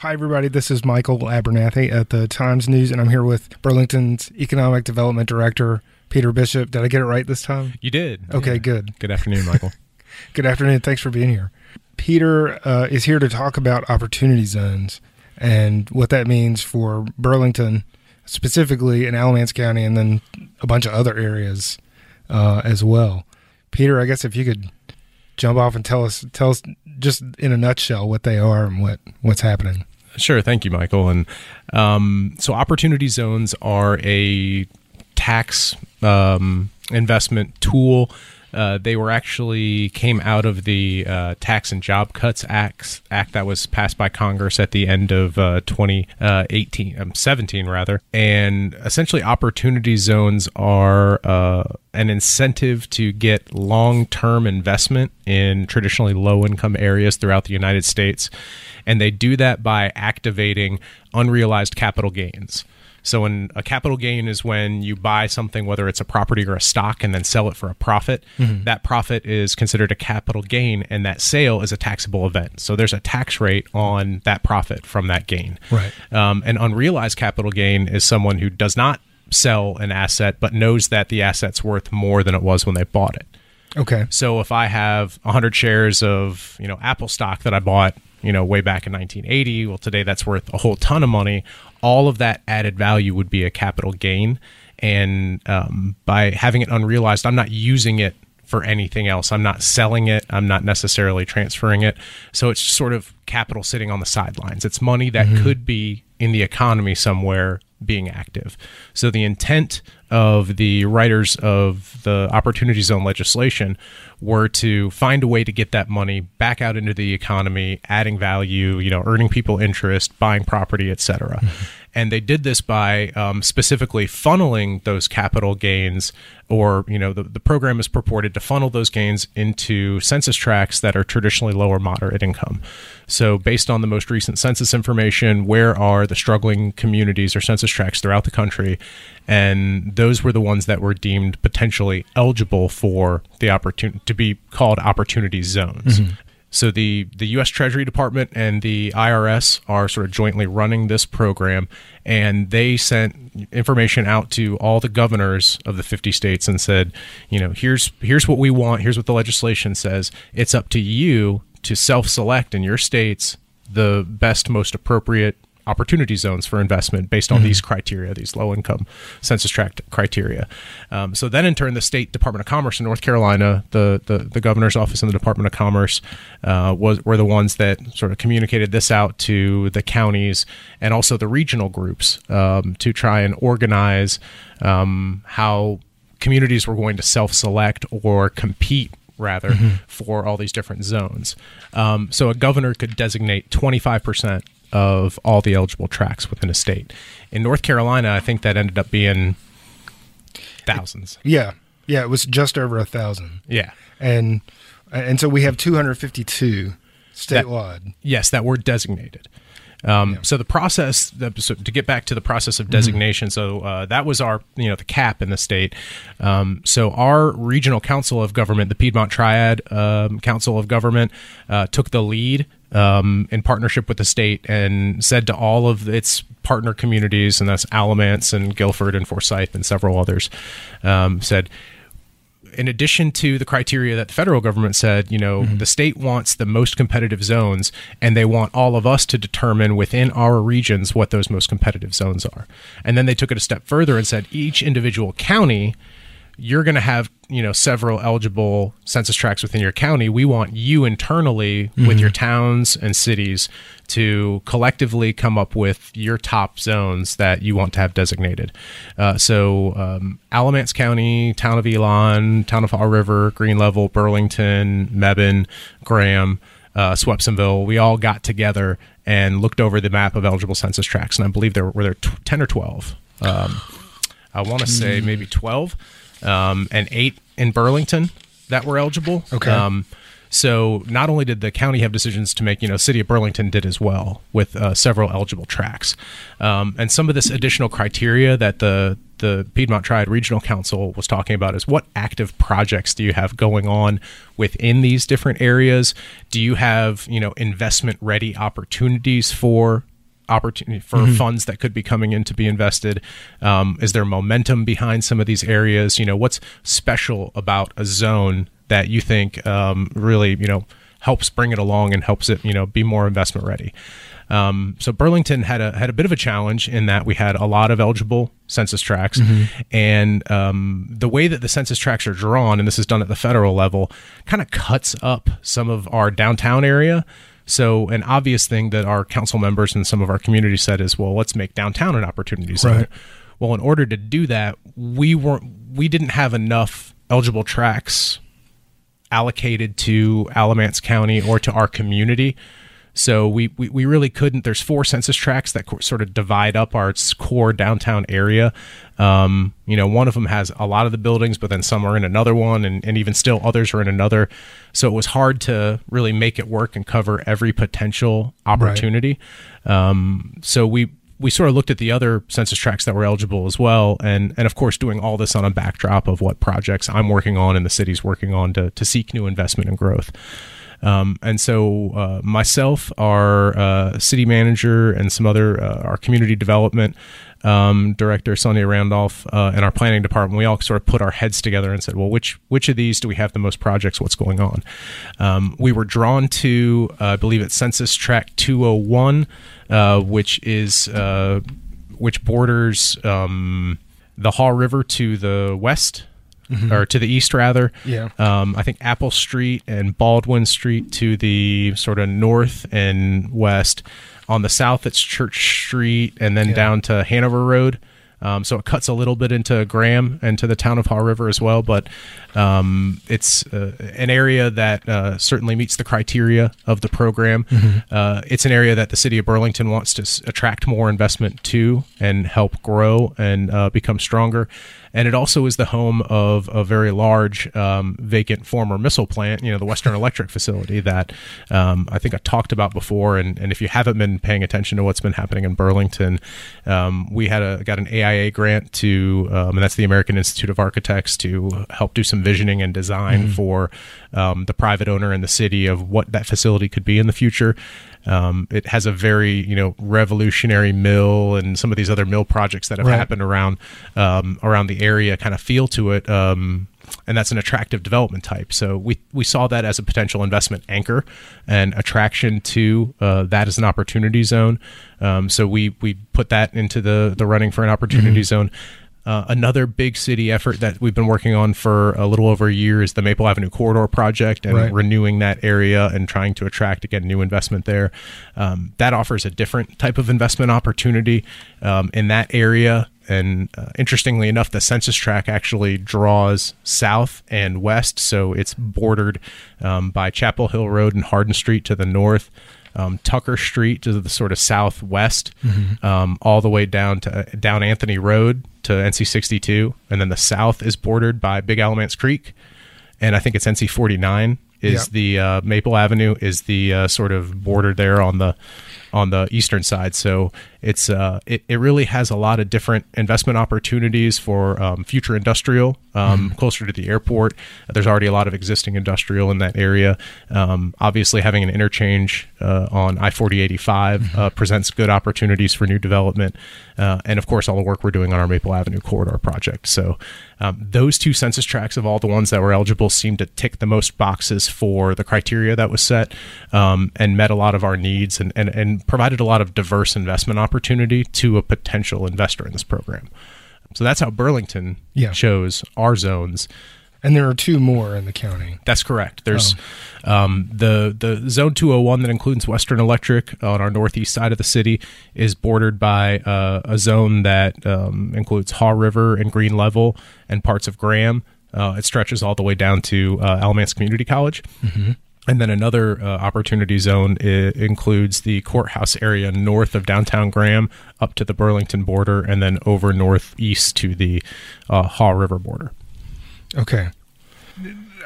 Hi, everybody. This is Michael Abernathy at the Times News, and I'm here with Burlington's Economic Development Director, Peter Bishop. Did I get it right this time? You did. Okay, Yeah. good. Good afternoon, Michael. Good afternoon. Thanks for being here. Peter uh, is here to talk about opportunity zones and what that means for Burlington, specifically in Alamance County, and then a bunch of other areas uh, as well. Peter, I guess if you could jump off and tell us, tell us just in a nutshell what they are and what what's happening. Sure. Thank you, Michael. And um, so, opportunity zones are a tax um, investment tool. Uh, they were actually came out of the uh, Tax and Job Cuts Act, act that was passed by Congress at the end of uh, 2018, um, 17 rather. And essentially, opportunity zones are uh, an incentive to get long-term investment in traditionally low-income areas throughout the United States, and they do that by activating unrealized capital gains. So, when a capital gain is when you buy something, whether it's a property or a stock, and then sell it for a profit. That profit is considered a capital gain, and that sale is a taxable event. So, there's a tax rate on that profit from that gain. Right. Um, an unrealized capital gain is someone who does not sell an asset, but knows that the asset's worth more than it was when they bought it. Okay. So if I have 100 shares of, you know, Apple stock that I bought, you know, way back in 1980, well today that's worth a whole ton of money. All of that added value would be a capital gain, and um, by having it unrealized, I'm not using it for anything else. I'm not selling it. I'm not necessarily transferring it. So it's sort of capital sitting on the sidelines. It's money that could be in the economy somewhere being active. So the intent of the writers of the opportunity zone legislation were to find a way to get that money back out into the economy, adding value, you know, earning people interest, buying property, etc. And they did this by um, specifically funneling those capital gains, or you know, the, the program is purported to funnel those gains into census tracts that are traditionally lower moderate income. So, based on the most recent census information, where are the struggling communities or census tracts throughout the country? And those were the ones that were deemed potentially eligible for the opportunity to be called opportunity zones. So the the U.S. Treasury Department and the IRS are sort of jointly running this program, and they sent information out to all the governors of the 50 states and said, you know, here's here's what we want, here's what the legislation says. It's up to you to self-select in your states the best, most appropriate opportunity zones for investment based on these criteria, these low income census tract criteria. Um, so then, in turn, the state Department of Commerce in North Carolina, the the, the governor's office in the Department of Commerce, uh, was were the ones that sort of communicated this out to the counties and also the regional groups um, to try and organize um, how communities were going to self select or compete rather for all these different zones. Um, so a governor could designate 25% of all the eligible tracks within a state. In North Carolina, I think that ended up being thousands. Yeah. Yeah. It was just over a thousand. Yeah. and and so we have 252 statewide. Yes, that were designated. Um, So the process, the, so to get back to the process of designation, so uh, that was our, you know, the cap in the state. Um, so our regional council of government, the Piedmont Triad um, Council of Government, uh, took the lead um, in partnership with the state and said to all of its partner communities, and that's Alamance and Guilford and Forsyth and several others, um, said in addition to the criteria that the federal government said, you know, mm-hmm. the state wants the most competitive zones, and they want all of us to determine within our regions what those most competitive zones are. And then they took it a step further and said each individual county, you're going to have, you know, several eligible census tracts within your county. We want you internally with your towns and cities to collectively come up with your top zones that you want to have designated. Uh, so, um, Alamance County, Town of Elon, Town of Haw River, Green Level, Burlington, Mebane, Graham, uh, Swepsonville, we all got together and looked over the map of eligible census tracts, and I believe there were there t- ten or twelve. Um, I want to say maybe twelve, um, and eight in Burlington that were eligible. Okay. Um, so not only did the county have decisions to make, you know, City of Burlington did as well with uh, several eligible tracks, um, and some of this additional criteria that the the Piedmont Triad Regional Council was talking about is what active projects do you have going on within these different areas? Do you have, you know, investment ready opportunities for opportunity for funds that could be coming in to be invested? Um, is there momentum behind some of these areas? You know, what's special about a zone that you think um, really, you know, helps bring it along and helps it, you know, be more investment ready? Um, so Burlington had a had a bit of a challenge in that we had a lot of eligible census tracts, and um, the way that the census tracts are drawn, and this is done at the federal level, kind of cuts up some of our downtown area. So an obvious thing that our council members and some of our community said is, well, let's make downtown an opportunity zone. Right. Well, in order to do that, we weren't we didn't have enough eligible tracks allocated to Alamance County or to our community. So we, we, we really couldn't. There's four census tracts that co- sort of divide up our core downtown area. Um, you know, one of them has a lot of the buildings, but then some are in another one, and, and even still others are in another. So it was hard to really make it work and cover every potential opportunity. Um, so we we sort of looked at the other census tracts that were eligible as well, and and of course doing all this on a backdrop of what projects I'm working on and the city's working on to to seek new investment and growth. Um, and so uh, myself, our uh, city manager, and some other uh, our community development um, director Sonia Randolph uh, and our planning department, we all sort of put our heads together and said, well, which which of these do we have the most projects? What's going on? Um, we were drawn to, uh, I believe it's Census Tract 201, uh, which is uh, which borders um, the Haw River to the west. Or to the east, rather. Yeah. Um, I think Apple Street and Baldwin Street to the sort of north and west. On the south, it's Church Street and then Yeah. down to Hanover Road. Um, so it cuts a little bit into Graham and to the town of Haw River as well. But um, it's uh, an area that uh, certainly meets the criteria of the program. Uh, it's an area that the city of Burlington wants to s- attract more investment to and help grow and uh, become stronger. And it also is the home of a very large um, vacant former missile plant, you know, the Western Electric facility that um, I think I talked about before. And, and if you haven't been paying attention to what's been happening in Burlington, um, we had a got an AIA grant to, um, and that's the American Institute of Architects, to help do some visioning and design for um, the private owner and the city of what that facility could be in the future. Um, it has a very you know revolutionary mill and some of these other mill projects that have Right. happened around um, around the area kind of feel to it. Um, and that's an attractive development type. So we we saw that as a potential investment anchor and attraction to uh, that as an opportunity zone. Um, so we we put that into the the running for an opportunity zone. Uh, another big city effort that we've been working on for a little over a year is the Maple Avenue Corridor project and Right. renewing that area and trying to attract again new investment there. Um, that offers a different type of investment opportunity um, in that area. And uh, interestingly enough, the census tract actually draws south and west, so it's bordered um, by Chapel Hill Road and Hardin Street to the north. Um, Tucker Street to the sort of southwest, um, all the way down to down Anthony Road to NC 62, and then the south is bordered by Big Alamance Creek, and I think it's NC 49 is Yeah. the uh, Maple Avenue is the uh, sort of border there on the on the eastern side. So it's uh, it, it really has a lot of different investment opportunities for um, future industrial um, closer to the airport. There's already a lot of existing industrial in that area. Um, obviously, having an interchange uh, on I 4085 uh, presents good opportunities for new development, uh, and of course, all the work we're doing on our Maple Avenue corridor project. So um, those two census tracts of all the ones that were eligible seemed to tick the most boxes for the criteria that was set um, and met a lot of our needs and, and, and provided a lot of diverse investment opportunity to a potential investor in this program. So that's how Burlington Yeah. chose our zones. And there are two more in the county. That's correct. There's um, the the zone 201 that includes Western Electric on our northeast side of the city is bordered by uh, a zone that um, includes Haw River and Green Level and parts of Graham. Uh, it stretches all the way down to uh, Alamance Community College. And then another uh, opportunity zone includes the courthouse area north of downtown Graham up to the Burlington border and then over northeast to the uh, Haw River border. Okay.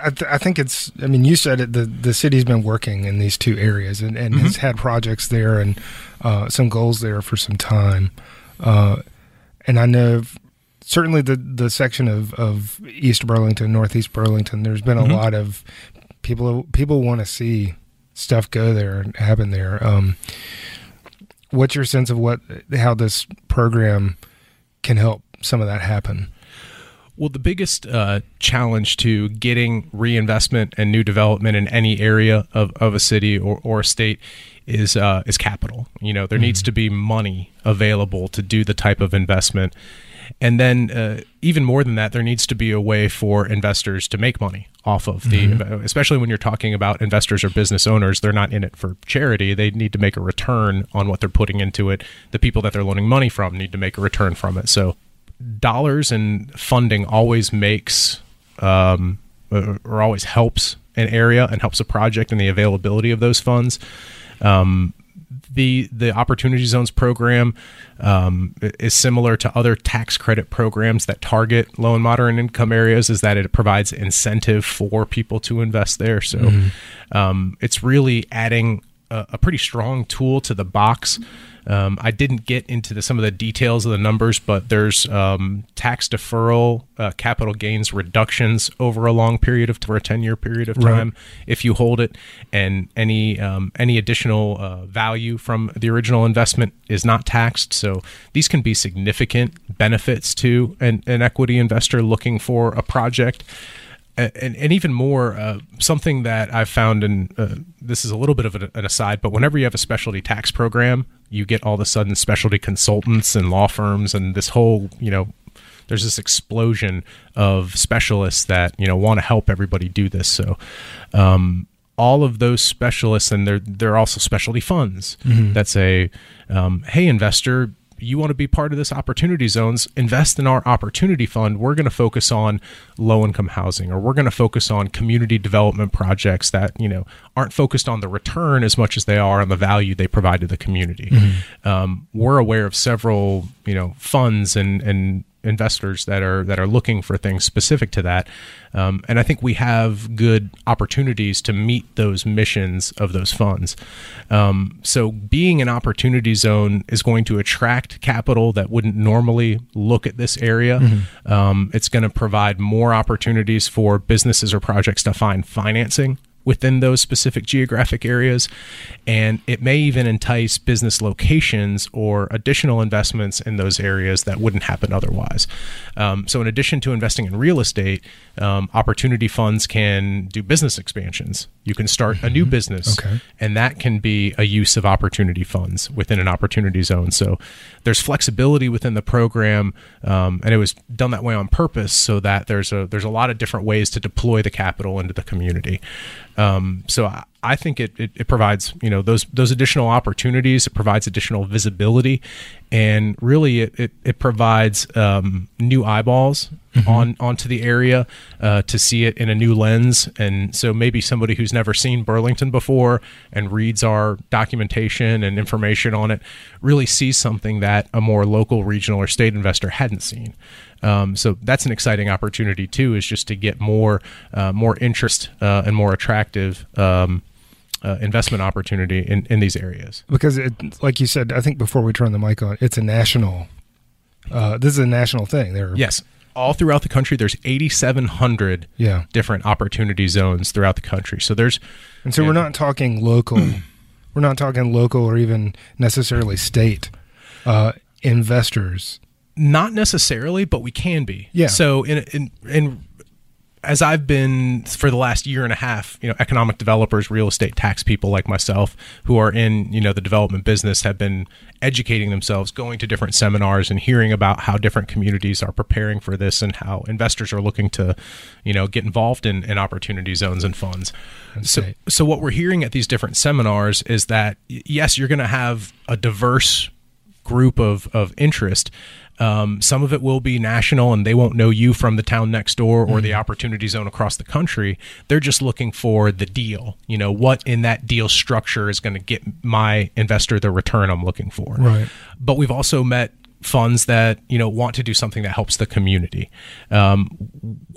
I, th- I think it's. I mean, you said it. The the city's been working in these two areas and, and has had projects there and uh, some goals there for some time. Uh, and I know certainly the the section of, of East Burlington, Northeast Burlington. There's been a lot of people. People want to see stuff go there and happen there. Um, what's your sense of what how this program can help some of that happen? Well, the biggest uh, challenge to getting reinvestment and new development in any area of, of a city or, or a state is uh, is capital. You know, there mm-hmm. needs to be money available to do the type of investment, and then uh, even more than that, there needs to be a way for investors to make money off of the, mm-hmm. especially when you're talking about investors or business owners. They're not in it for charity; they need to make a return on what they're putting into it. The people that they're loaning money from need to make a return from it. So dollars and funding always makes um, or always helps an area and helps a project and the availability of those funds. Um, the the opportunity zones program um, is similar to other tax credit programs that target low and moderate income areas is that it provides incentive for people to invest there so mm-hmm. um, it's really adding a, a, pretty strong tool to the box um, I didn't get into the, some of the details of the numbers, but there's um, tax deferral, uh, capital gains reductions over a long period of for a ten year period of time right. if you hold it, and any um, any additional uh, value from the original investment is not taxed. So these can be significant benefits to an, an equity investor looking for a project and, and even more, uh, something that I've found, and uh, this is a little bit of an aside, but whenever you have a specialty tax program, you get all of a sudden specialty consultants and law firms, and this whole, you know, there's this explosion of specialists that you know want to help everybody do this. So, um, all of those specialists, and they're they're also specialty funds mm-hmm. that say, um, "Hey, investor, you want to be part of this opportunity zones, invest in our opportunity fund. We're going to focus on low income housing or we're going to focus on community development projects that, you know, aren't focused on the return as much as they are on the value they provide to the community. Mm-hmm. Um, we're aware of several, you know, funds and, and investors that are that are looking for things specific to that. Um, and I think we have good opportunities to meet those missions of those funds. Um, so being an opportunity zone is going to attract capital that wouldn't normally look at this area. Mm-hmm. Um, it's going to provide more opportunities for businesses or projects to find financing within those specific geographic areas. And it may even entice business locations or additional investments in those areas that wouldn't happen otherwise. Um, so, in addition to investing in real estate, um, opportunity funds can do business expansions. You can start mm-hmm. a new mm-hmm. business, okay. and that can be a use of opportunity funds within an opportunity zone. So, there's flexibility within the program, um, and it was done that way on purpose so that there's a there's a lot of different ways to deploy the capital into the community. Um, so I, I think it, it, it, provides you know those those additional opportunities. It provides additional visibility, and really it it, it provides um, new eyeballs mm-hmm. on onto the area uh, to see it in a new lens. And so maybe somebody who's never seen Burlington before and reads our documentation and information on it really sees something that a more local, regional, or state investor hadn't seen. Um, so that's an exciting opportunity too, is just to get more uh, more interest uh, and more attractive. Um, uh, investment opportunity in, in these areas because it, like you said i think before we turn the mic on it's a national uh, this is a national thing there yes all throughout the country there's 8700 yeah. different opportunity zones throughout the country so there's and so yeah. we're not talking local we're not talking local or even necessarily state uh, investors not necessarily, but we can be. Yeah. So in in in as I've been for the last year and a half, you know, economic developers, real estate tax people like myself who are in, you know, the development business have been educating themselves, going to different seminars and hearing about how different communities are preparing for this and how investors are looking to, you know, get involved in, in opportunity zones and funds. That's so great. so what we're hearing at these different seminars is that yes, you're going to have a diverse group of of interest um, some of it will be national and they won't know you from the town next door or mm-hmm. the opportunity zone across the country. They're just looking for the deal. You know, what in that deal structure is going to get my investor the return I'm looking for. Right. But we've also met funds that you know want to do something that helps the community. Um,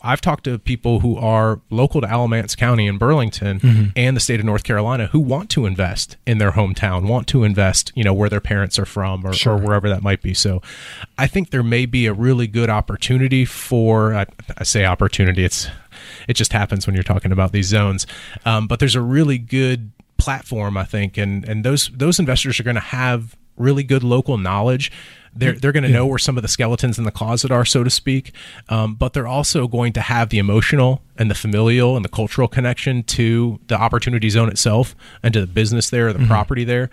I've talked to people who are local to Alamance County in Burlington mm-hmm. and the state of North Carolina who want to invest in their hometown, want to invest, you know, where their parents are from or, sure. or wherever that might be. So, I think there may be a really good opportunity for I, I say opportunity. It's it just happens when you're talking about these zones, um, but there's a really good platform, I think, and and those those investors are going to have really good local knowledge. They're, they're going to know where some of the skeletons in the closet are, so to speak. Um, but they're also going to have the emotional and the familial and the cultural connection to the opportunity zone itself and to the business there, the property there.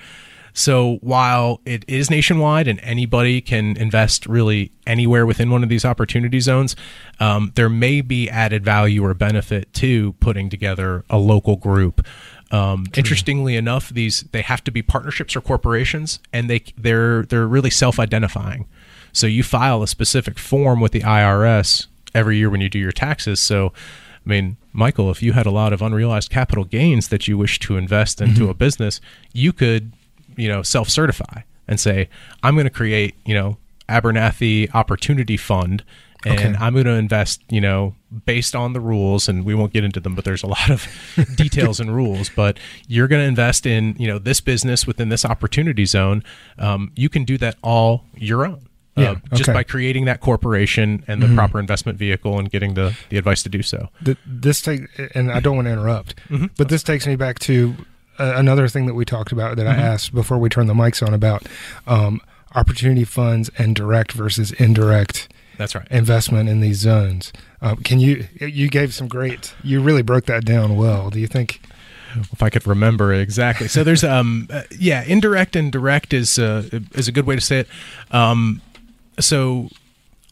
So while it is nationwide and anybody can invest really anywhere within one of these opportunity zones, um, there may be added value or benefit to putting together a local group. Um, interestingly enough, these they have to be partnerships or corporations, and they they're they're really self-identifying. So you file a specific form with the IRS every year when you do your taxes. So, I mean, Michael, if you had a lot of unrealized capital gains that you wish to invest into a business, you could, you know, self-certify and say, I'm going to create, you know, Abernathy Opportunity Fund and Okay. I'm going to invest, you know, based on the rules, and we won't get into them, but there's a lot of details and rules. But you're going to invest in, you know, this business within this opportunity zone. Um, you can do that all your own. Yeah, Uh, just okay. Mm-hmm. by creating that corporation and the proper investment vehicle and getting the, the advice to do so. Th- this take and I don't want to interrupt, Mm-hmm. but this takes me back to uh, another thing that we talked about that Mm-hmm. I asked before we turned the mics on about um, opportunity funds and direct versus indirect That's right. investment in these zones. Um, can you you gave some great you really broke that down well. Do you think? if I could remember exactly. So there's um uh, yeah, indirect and direct is uh, is a good way to say it. Um, so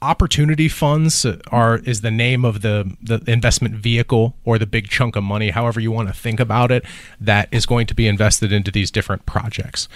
opportunity funds are is the name of the the investment vehicle or the big chunk of money, however you want to think about it, that is going to be invested into these different projects.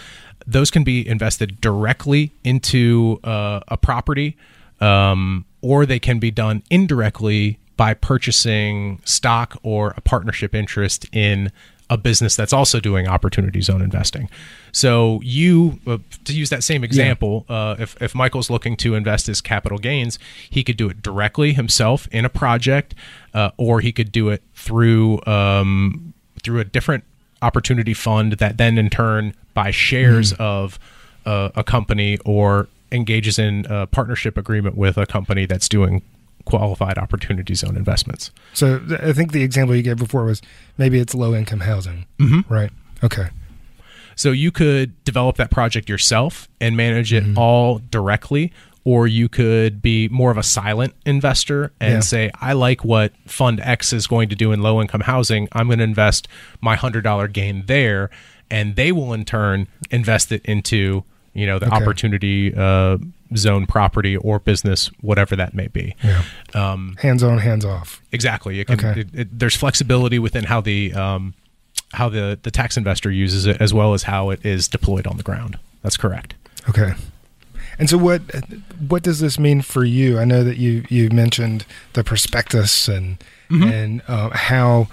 Those can be invested directly into uh, a property, um, or they can be done indirectly by purchasing stock or a partnership interest in a business that's also doing opportunity zone investing. So you, uh, to use that same example, uh, if if Michael's looking to invest his capital gains, he could do it directly himself in a project, uh, or he could do it through um, through a different opportunity fund that then in turn buys shares of uh, a company or engages in a partnership agreement with a company that's doing qualified opportunity zone investments. So I think the example you gave before was maybe it's low income housing, Mm-hmm. right? Okay. So you could develop that project yourself and manage it Mm-hmm. all directly, or you could be more of a silent investor and Yeah. say, I like what Fund X is going to do in low income housing. I'm going to invest my $100 gain there. And they will in turn invest it into, you know, the Okay. opportunity uh, zone property or business, whatever that may be. Yeah. Um, Hands on, hands off. Exactly. Can, Okay. it, it, there's flexibility within how the um, how the the tax investor uses it, as well as how it is deployed on the ground. That's correct. Okay. And so what what does this mean for you? I know that you you mentioned the prospectus and and uh, how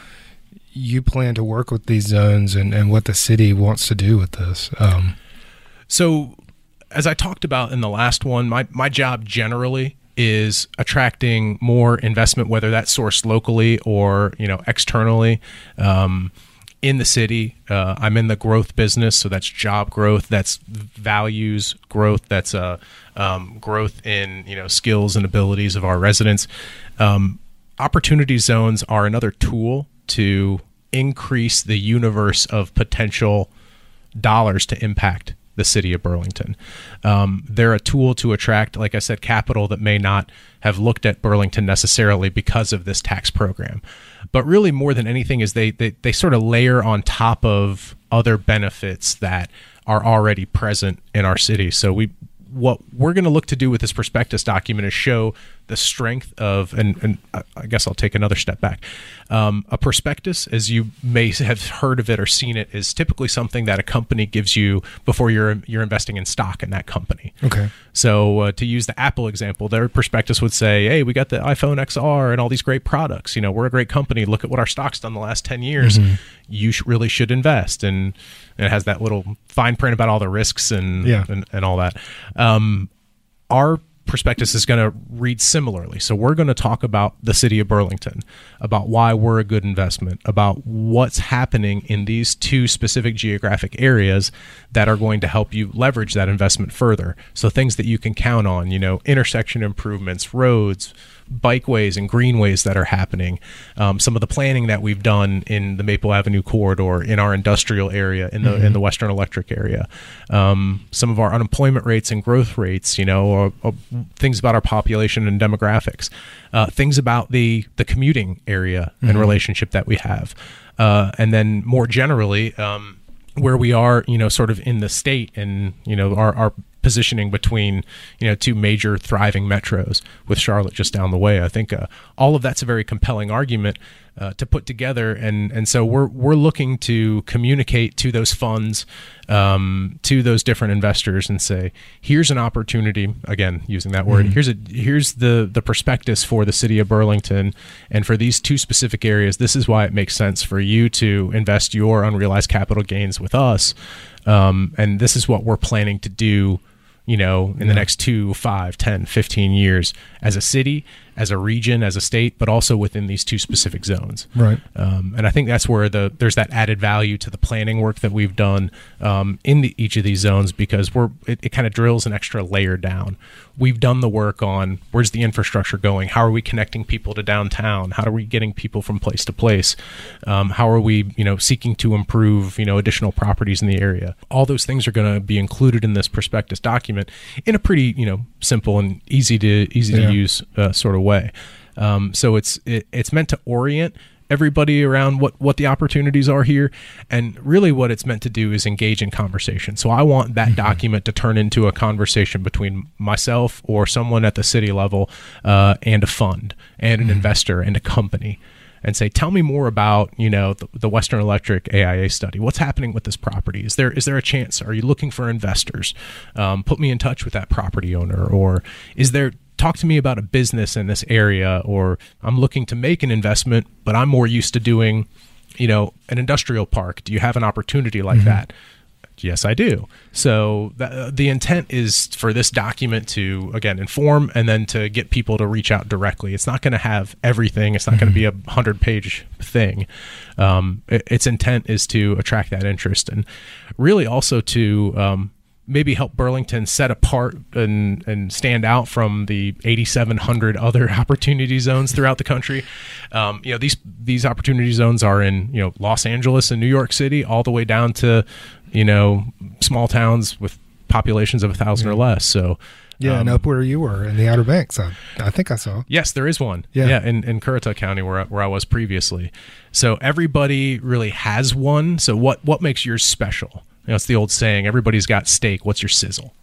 you plan to work with these zones and, and what the city wants to do with this. Um, So, as I talked about in the last one, my my job generally is attracting more investment, whether that's sourced locally or you know externally. Um, in the city, uh, I'm in the growth business, so that's job growth, that's values growth, that's uh, um, growth in you know skills and abilities of our residents. Um, opportunity zones are another tool to increase the universe of potential dollars to impact the city of Burlington. Um, they're a tool to attract, like I said, capital that may not have looked at Burlington necessarily because of this tax program. But really, more than anything, is they they, they sort of layer on top of other benefits that are already present in our city. So we what we're going to look to do with this prospectus document is show the strength of, and, and I guess I'll take another step back. Um, a prospectus, as you may have heard of it or seen it, is typically something that a company gives you before you're you're investing in stock in that company. okay. So uh, to use the Apple example, their prospectus would say, "Hey, we got the iPhone XR and all these great products. You know, we're a great company. Look at what our stock's done the last ten years. You sh- really should invest." And, and it has that little fine print about all the risks and Yeah. and, and all that. Um, our prospectus is going to read similarly. So we're going to talk about the city of Burlington, about why we're a good investment, about what's happening in these two specific geographic areas that are going to help you leverage that investment further. So things that you can count on, you know, intersection improvements, roads, bikeways and greenways that are happening, um, some of the planning that we've done in the Maple Avenue corridor, in our industrial area, in the mm-hmm. in the Western Electric area, um, some of our unemployment rates and growth rates, you know, or, or things about our population and demographics, uh, things about the the commuting area mm-hmm. and relationship that we have, uh, and then more generally. Um, where we are, you know, sort of in the state and, you know, our, our positioning between you know two major thriving metros with Charlotte just down the way. I think uh, all of that's a very compelling argument uh, to put together, and and so we're we're looking to communicate to those funds, um, to those different investors, and say, here's an opportunity. Again, using that word, mm-hmm. here's a here's the the prospectus for the city of Burlington, and for these two specific areas, this is why it makes sense for you to invest your unrealized capital gains with us, um, and this is what we're planning to do you know, in yeah. the next two, five, 10, 15 years as a city as a region, as a state, but also within these two specific zones. Right. Um, and I think that's where the there's that added value to the planning work that we've done um, in the, each of these zones because we're it, it kind of drills an extra layer down. We've done the work on where's the infrastructure going, how are we connecting people to downtown, how are we getting people from place to place, um, how are we you know seeking to improve you know additional properties in the area. All those things are going to be included in this prospectus document in a pretty you know simple and easy to easy yeah. to use uh, sort of way. Um, so it's it, it's meant to orient everybody around what what the opportunities are here and really what it's meant to do is engage in conversation so i want that mm-hmm. document to turn into a conversation between myself or someone at the city level uh, and a fund and an mm-hmm. investor and a company and say, tell me more about, you know, the, the, Western Electric AIA study. What's happening with this property? Is there is there a chance? Are you looking for investors? Um, put me in touch with that property owner, or is there talk to me about a business in this area or i'm looking to make an investment but i'm more used to doing you know an industrial park do you have an opportunity like mm-hmm. that yes i do. So the, the intent is for this document to again inform and then to get people to reach out directly. It's not going to have everything. It's not mm-hmm. going to be a 100 page thing. Um, it, its intent is to attract that interest and really also to um, maybe help Burlington set apart and and stand out from the 8,700 other opportunity zones throughout the country. Um, you know these these opportunity zones are in you know Los Angeles and New York City, all the way down to you know small towns with populations of a thousand yeah. or less. So. Yeah, um, and up where you were in the Outer Banks, I, I think I saw. Yes, there is one. Yeah, yeah in, in Currituck County where I, where I was previously. So everybody really has one. So what what makes yours special? You know, it's the old saying, everybody's got steak. What's your sizzle?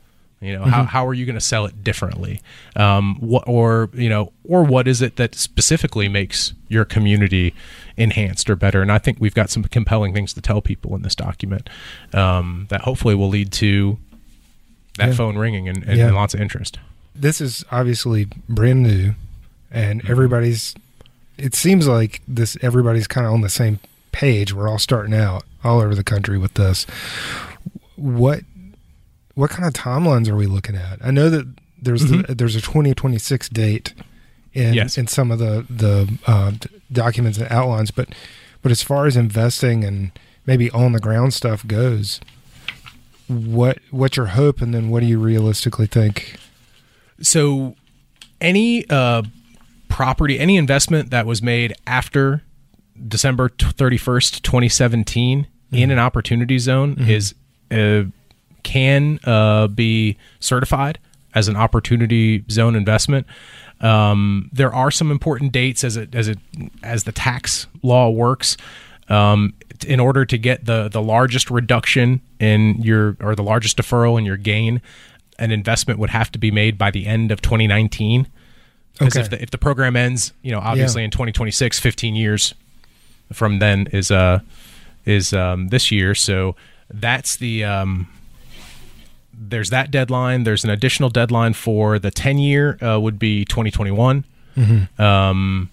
You know, mm-hmm. how, how are you going to sell it differently? Um, what, or, you know, or what is it that specifically makes your community enhanced or better? And I think we've got some compelling things to tell people in this document um, that hopefully will lead to that yeah. phone ringing and, and, yeah. and lots of interest. This is obviously brand new and mm-hmm. everybody's, it seems like this, everybody's kind of on the same page. We're all starting out all over the country with this. What what kind of timelines are we looking at? I know that there's mm-hmm. the, there's a 2026 date in yes. in some of the the uh, documents and outlines, but but as far as investing and maybe on the ground stuff goes, what what's your hope, and then what do you realistically think? So, any uh, property, any investment that was made after December 31st, 2017 mm-hmm. in an opportunity zone mm-hmm. is uh, can uh, be certified as an opportunity zone investment. Um, there are some important dates as it as it as the tax law works. Um, in order to get the the largest reduction in your or the largest deferral in your gain, an investment would have to be made by the end of 2019. Because okay. if the if the program ends, you know, obviously yeah. in 2026, 15 years from then is uh is um, this year. So that's the um, there's that deadline. There's an additional deadline for the 10 year uh, would be 2021. Mm-hmm. Um,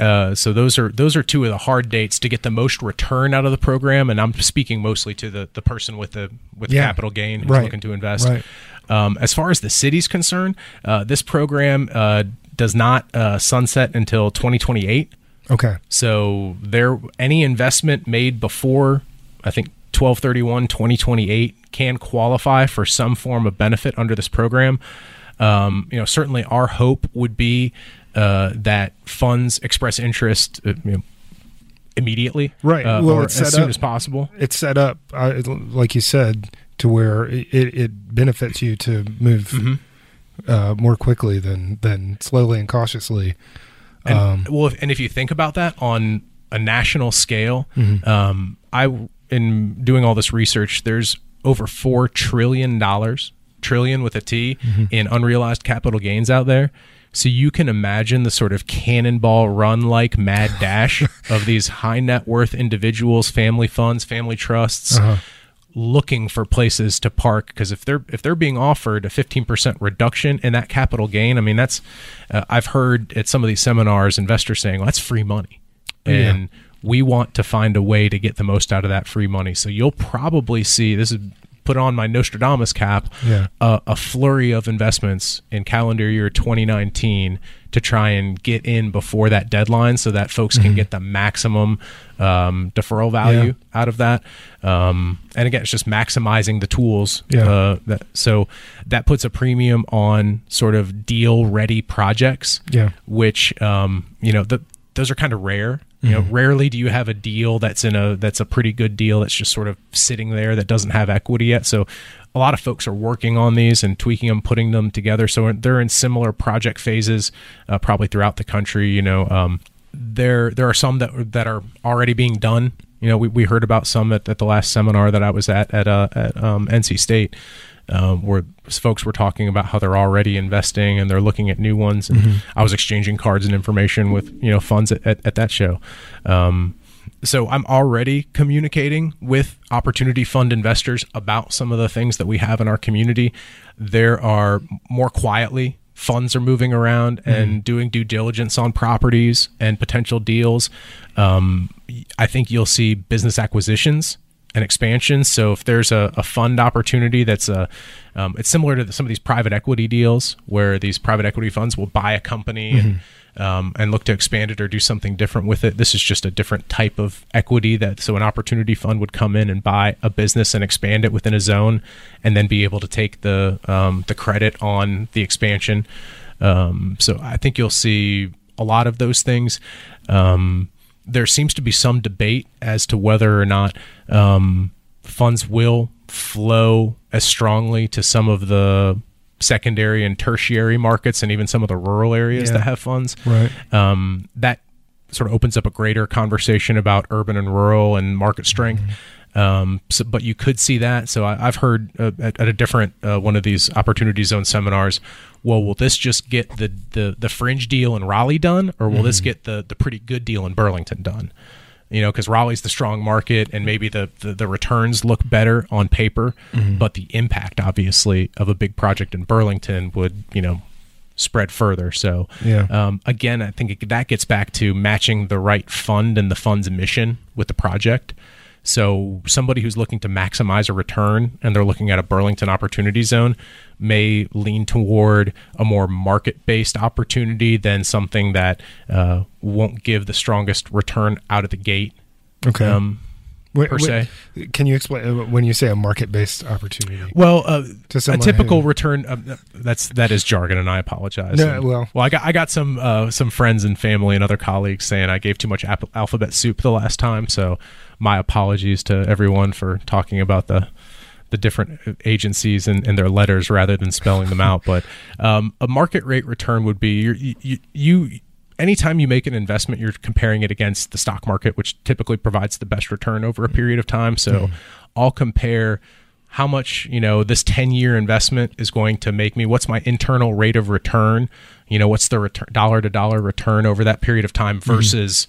uh, so those are those are two of the hard dates to get the most return out of the program, and I'm speaking mostly to the, the person with the with yeah. capital gain who's right. looking to invest. Right. Um, as far as the city's concerned, uh, this program uh, does not uh, sunset until 2028. Okay. So there any investment made before I think 1231 2028 can qualify for some form of benefit under this program. Um, you know, certainly our hope would be uh, that funds express interest uh, you know, immediately, Right. Uh, Well, or as soon up- as possible. It's set up, uh, like you said, to where it, it benefits you to move Mm-hmm. uh, more quickly than than slowly and cautiously. And, Um, well, if, and if you think about that on a national scale, Mm-hmm. um, I in doing all this research, there's over four trillion dollars, trillion with a T, Mm-hmm. in unrealized capital gains out there. So you can imagine the sort of cannonball run like mad dash of these high net worth individuals, family funds, family trusts. Uh-huh. Looking for places to park because if they're if they're being offered a 15% reduction in that capital gain i mean that's uh, i've heard at some of these seminars investors saying well, that's free money. And we want to find a way to get the most out of that free money. So you'll probably see this is put on my nostradamus cap Yeah. a, a flurry of investments in calendar year 2019 to try and get in before that deadline so that folks Mm-hmm. can get the maximum um, deferral value out of that. Um, and again, it's just maximizing the tools. Yeah. Uh, that, so that puts a premium on sort of deal ready projects, Yeah. which, um, you know, the, those are kind of rare. You know, rarely do you have a deal that's in a that's a pretty good deal that's just sort of sitting there that doesn't have equity yet. So a lot of folks are working on these and tweaking them, putting them together. So they're in similar project phases, uh, probably throughout the country. You know, um, there there are some that that are already being done. You know, we, we heard about some at, at the last seminar that I was at at, uh, at um, NC State, um, where folks were talking about how they're already investing and they're looking at new ones. And I was exchanging cards and information with you know funds at, at, at that show. Um, so I'm already communicating with opportunity fund investors about some of the things that we have in our community. There are more quietly funds are moving around and doing due diligence on properties and potential deals. Um, I think you'll see business acquisitions and expansion. So if there's a, a fund opportunity that's a, um, it's similar to the, some of these private equity deals where these private equity funds will buy a company and um, and look to expand it or do something different with it. This is just a different type of equity that so an opportunity fund would come in and buy a business and expand it within a zone, and then be able to take the um, the credit on the expansion. Um, so I think you'll see a lot of those things. Um, there seems to be some debate as to whether or not um, funds will flow as strongly to some of the secondary and tertiary markets and even some of the rural areas Yeah. that have funds. Right. Um, that sort of opens up a greater conversation about urban and rural and market strength. Um, so, but you could see that. So I, I've heard uh, at, at a different uh, one of these opportunity zone seminars. Well, will this just get the, the the fringe deal in Raleigh done, or will this get the the pretty good deal in Burlington done? You know, because Raleigh's the strong market, and maybe the, the the returns look better on paper, but the impact, obviously, of a big project in Burlington would you know spread further. So Yeah. um, again, I think it, that gets back to matching the right fund and the fund's mission with the project. So somebody who's looking to maximize a return and they're looking at a Burlington opportunity zone may lean toward a more market-based opportunity than something that uh, won't give the strongest return out of the gate. Okay. Um, Wait, per wait, se. Can you explain uh, when you say a market-based opportunity? Well, uh, a typical who- return uh, that's that is jargon, and I apologize. No, And- well- well, I got I got some uh, some friends and family and other colleagues saying I gave too much ap- alphabet soup the last time, so my apologies to everyone for talking about the the different agencies and, and their letters rather than spelling them out. But um, a market rate return would be you're, you, you you anytime you make an investment, you're comparing it against the stock market, which typically provides the best return over a mm. period of time. So mm. I'll compare how much you know this 10 year investment is going to make me. What's my internal rate of return? You know what's the return dollar to dollar return over that period of time mm-hmm. versus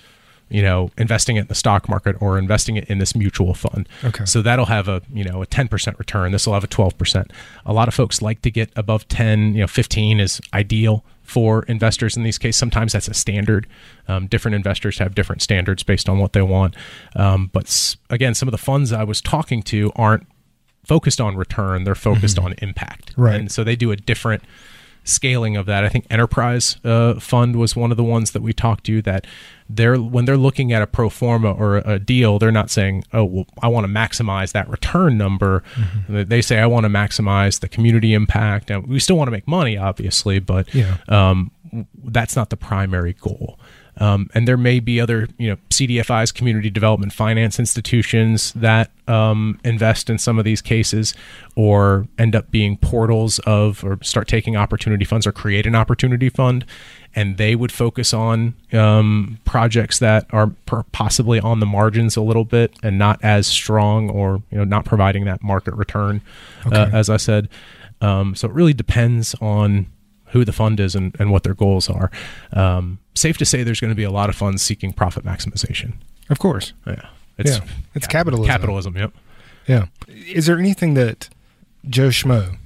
you know investing it in the stock market or investing it in this mutual fund? Okay. so that'll have a you know a 10% return. This will have a 12% a lot of folks like to get above 10 you know 15 is ideal for investors in these cases. Sometimes that's a standard. Um, different investors have different standards based on what they want. Um, but s- again some of the funds i was talking to aren't focused on return. They're focused on impact. Right. and so they do a different scaling of that i think enterprise uh, fund was one of the ones that we talked to that they're when they're looking at a pro forma or a deal they're not saying oh well i want to maximize that return number They- they say i want to maximize the community impact and we still want to make money obviously but Yeah. um, that's not the primary goal. Um, and there may be other, you know, CDFIs, community development finance institutions that um, invest in some of these cases, or end up being portals of, or start taking opportunity funds, or create an opportunity fund, and they would focus on um, projects that are per- possibly on the margins a little bit and not as strong, or you know, not providing that market return, uh, as I said. Um, so it really depends on who the fund is and, and what their goals are. Um, safe to say there's going to be a lot of funds seeking profit maximization. Of course. Yeah. It's, Yeah. It's capitalism. Capitalism, yep. Yeah. Is there anything that Joe Schmo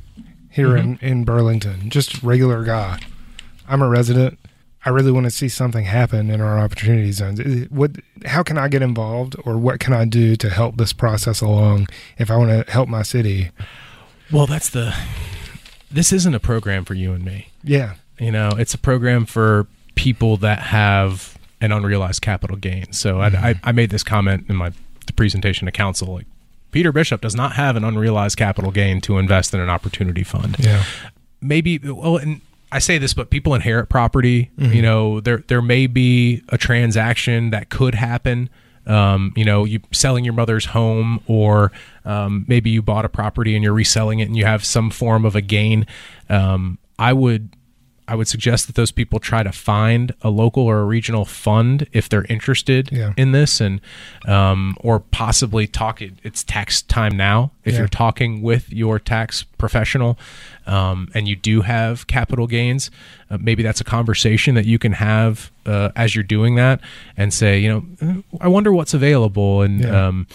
here in, Mm-hmm. in Burlington, just regular guy, I'm a resident. I really want to see something happen in our opportunity zones. What? How can I get involved, or what can I do to help this process along if I want to help my city? Well, that's the. This isn't a program for you and me. Yeah, You know, it's a program for people that have an unrealized capital gain. So I, I, I made this comment in my the presentation to council. Like, Peter Bishop does not have an unrealized capital gain to invest in an opportunity fund. yeah, maybe well and I say this, but people inherit property. You know, there there may be a transaction that could happen. Um, you know, you selling your mother's home, or um, maybe you bought a property and you're reselling it, and you have some form of a gain. Um, I would I would suggest that those people try to find a local or a regional fund if they're interested Yeah. in this, and um, or possibly talk. It, it's tax time now. If Yeah. you're talking with your tax professional, um, and you do have capital gains, uh, maybe that's a conversation that you can have uh, as you're doing that, and say, you know, "Uh, I wonder what's available, and Yeah. um,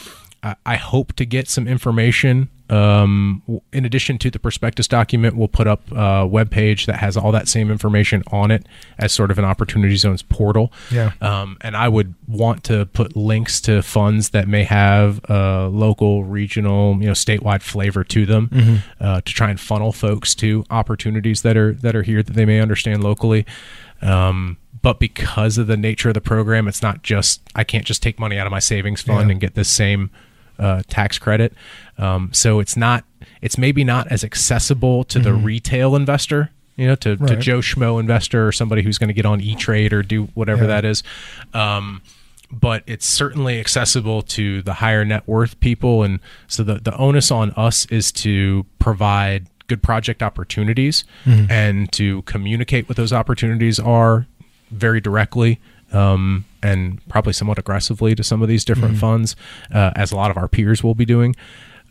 I, I hope to get some information. Um, in addition to the prospectus document, we'll put up a web page that has all that same information on it as sort of an opportunity zones portal. Yeah. Um, and I would want to put links to funds that may have a local, regional, you know, statewide flavor to them uh, to try and funnel folks to opportunities that are that are here that they may understand locally. Um, but because of the nature of the program, it's not just I can't just take money out of my savings fund Yeah. and get this same uh, tax credit. Um, so it's not it's maybe not as accessible to the retail investor, you know, to, to Joe Schmo investor or somebody who's going to get on E Trade or do whatever Yeah. that is. Um, but it's certainly accessible to the higher net worth people, and so the the onus on us is to provide good project opportunities and to communicate what those opportunities are very directly um, and probably somewhat aggressively to some of these different funds, uh, as a lot of our peers will be doing,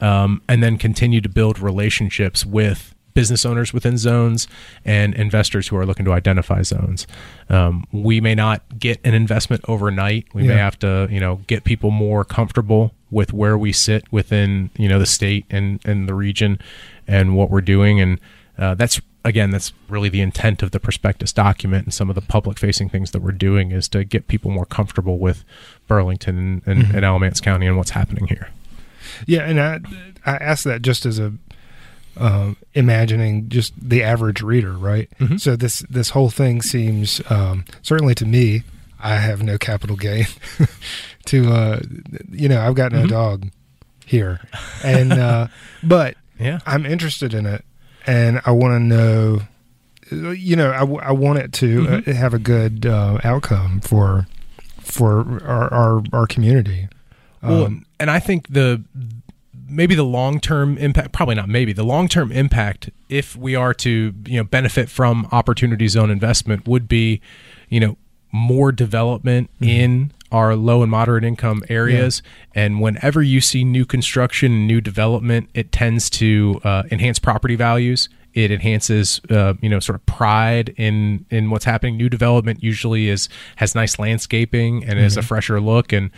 um, and then continue to build relationships with business owners within zones and investors who are looking to identify zones. Um, we may not get an investment overnight. We may have to, you know, get people more comfortable with where we sit within, you know, the state and, and the region and what we're doing. And uh, that's again, that's really the intent of the prospectus document and some of the public facing things that we're doing is to get people more comfortable with Burlington and, and, and Alamance County and what's happening here. yeah. And I I asked that just as a um, imagining just the average reader, right? Mhm. So this this whole thing seems um, certainly to me. I have no capital gain to uh, you know I've got no Mhm. dog here, and uh, but Yeah. I'm interested in it, and I want to know. You know, I want it to uh, Mhm. have a good uh, outcome for for our our, our community. Well, Um, and I think the maybe the long term impact, probably not maybe the long term impact, if we are to you know benefit from opportunity zone investment, would be you know more development in our low and moderate income areas. And whenever you see new construction and new development, it tends to uh, enhance property values. It enhances, uh, you know, sort of pride in in what's happening. New development usually is has nice landscaping and is a fresher look. And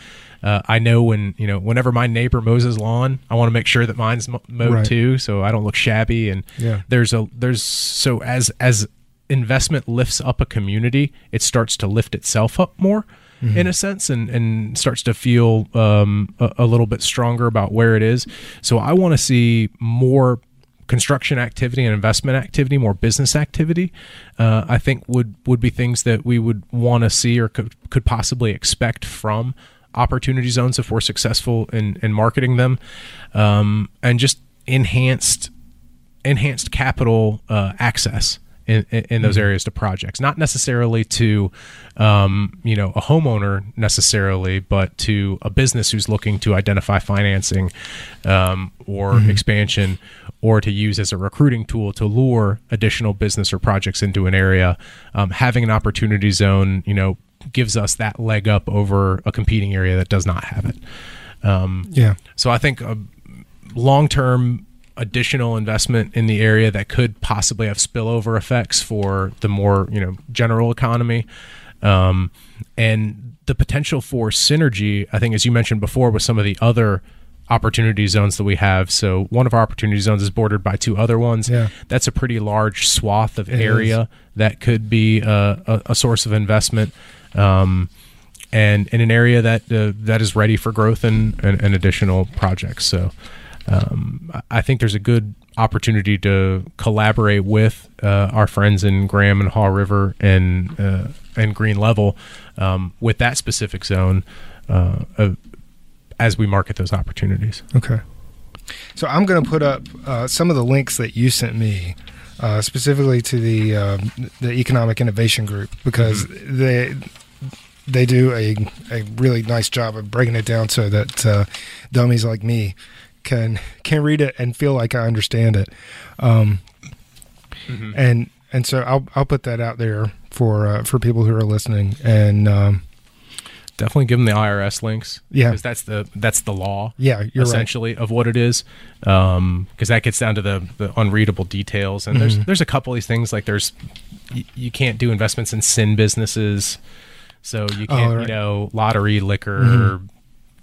uh, I know when you know, whenever my neighbor mows his lawn, I want to make sure that mine's mowed Right. too, so I don't look shabby. And Yeah. there's a there's so as as investment lifts up a community, it starts to lift itself up more in a sense and, and starts to feel um, a, a little bit stronger about where it is. So I want to see more construction activity and investment activity, more business activity. Uh, I think would would be things that we would want to see or could, could possibly expect from opportunity zones if we're successful in, in marketing them, um, and just enhanced enhanced capital uh, access in, in, those areas to projects, not necessarily to, um, you know, a homeowner necessarily, but to a business who's looking to identify financing um, or expansion, or to use as a recruiting tool to lure additional business or projects into an area. Um, having an opportunity zone, you know, gives us that leg up over a competing area that does not have it. Um, Yeah. so I think a long-term additional investment in the area that could possibly have spillover effects for the more you know general economy, um, and the potential for synergy. I think, as you mentioned before, with some of the other opportunity zones that we have. So one of our opportunity zones is bordered by two other ones. Yeah. That's a pretty large swath of It area that could be a, a, a source of investment. Um, and in an area that uh, that is ready for growth and, and, and additional projects. So um, I- think there's a good opportunity to collaborate with uh, our friends in Graham and Haw River and uh, and Green Level um, with that specific zone uh, as we market those opportunities. Okay. So I'm going to put up uh, some of the links that you sent me, uh, specifically to the um, the Economic Innovation Group, because they they do a a really nice job of breaking it down so that uh, dummies like me can can read it and feel like I understand it. Um, And and so I'll I'll put that out there for uh, for people who are listening and. Um, Definitely give them the IRS links. Yeah. because that's the that's the law. yeah, you're right. essentially of what it is, because that gets down to the, the unreadable details. And there's Mm-hmm. there's a couple of these things like there's you, you can't do investments in sin businesses, so you Oh, can't right. you know lottery, liquor, Mhm.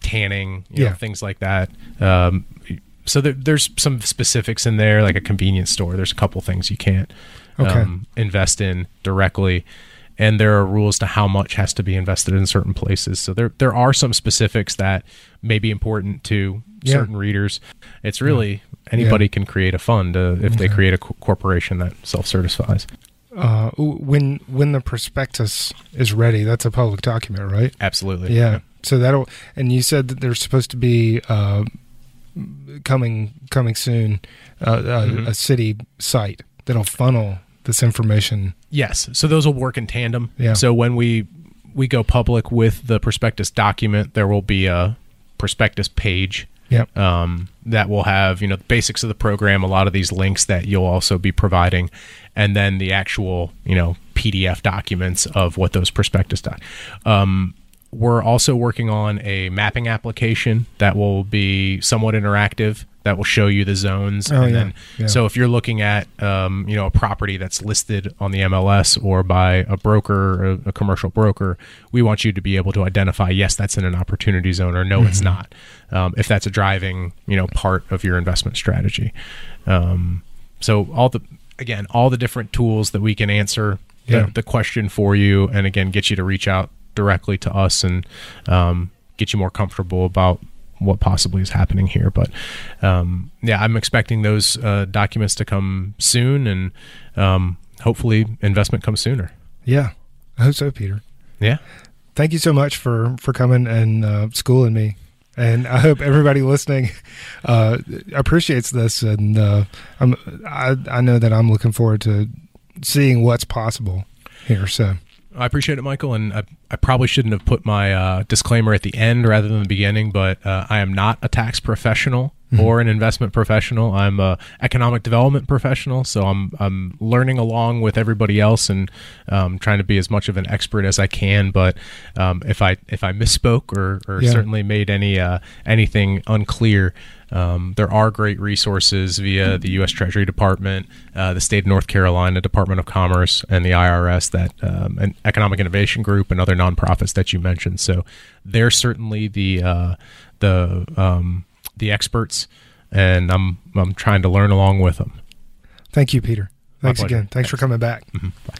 tanning, you know, Yeah. things like that. Um, so there, there's some specifics in there, like a convenience store. There's a couple things you can't Okay. um, invest in directly, and there are rules to how much has to be invested in certain places. So there there are some specifics that may be important to Yeah. certain readers. It's really anybody can create a fund uh, if they create a co- corporation that self certifies. Uh, when when the prospectus is ready, that's a public document, right? Absolutely. Yeah. So that'll and you said that there's supposed to be uh, coming coming soon uh, uh, Mhm. a city site that'll funnel this information. Yes. So those will work in tandem. Yeah. So when we we go public with the prospectus document, there will be a prospectus page Yep. um, that will have you know the basics of the program, a lot of these links that you'll also be providing, and then the actual you know PDF documents of what those prospectus doc. Um, we're also working on a mapping application that will be somewhat interactive that will show you the zones Oh, and yeah. then Yeah. so if you're looking at um, you know a property that's listed on the MLS or by a broker, a, commercial broker, we want you to be able to identify yes, that's in an opportunity zone, or no, it's Mm-hmm. not. Um, if that's a driving you know part of your investment strategy. Um, so all the again all the different tools that we can answer the, the question for you, and again get you to reach out directly to us and um, get you more comfortable about what possibly is happening here. But um, yeah, I'm expecting those uh, documents to come soon, and um, hopefully investment comes sooner. Yeah. I hope so, Peter. Yeah, Thank you so much for for coming and uh, schooling me. And I hope everybody listening uh, appreciates this. And uh, I'm, I, I know that I'm looking forward to seeing what's possible here. So, I appreciate it, Michael. And I, I probably shouldn't have put my uh, disclaimer at the end rather than the beginning, but uh, I am not a tax professional or an investment professional. I'm a economic development professional, so I'm I'm learning along with everybody else and um, trying to be as much of an expert as I can. But um, if I if I misspoke or, or Yeah. certainly made any uh, anything unclear. Um, there are great resources via the U.S. Treasury Department, uh, the state of North Carolina Department of Commerce, and the IRS, that um, an Economic Innovation Group, and other nonprofits that you mentioned. So they're certainly the uh, the um, the experts, and I'm I'm trying to learn along with them. thank you, Peter. Thanks again. Thanks, for coming back. Mhm. Bye.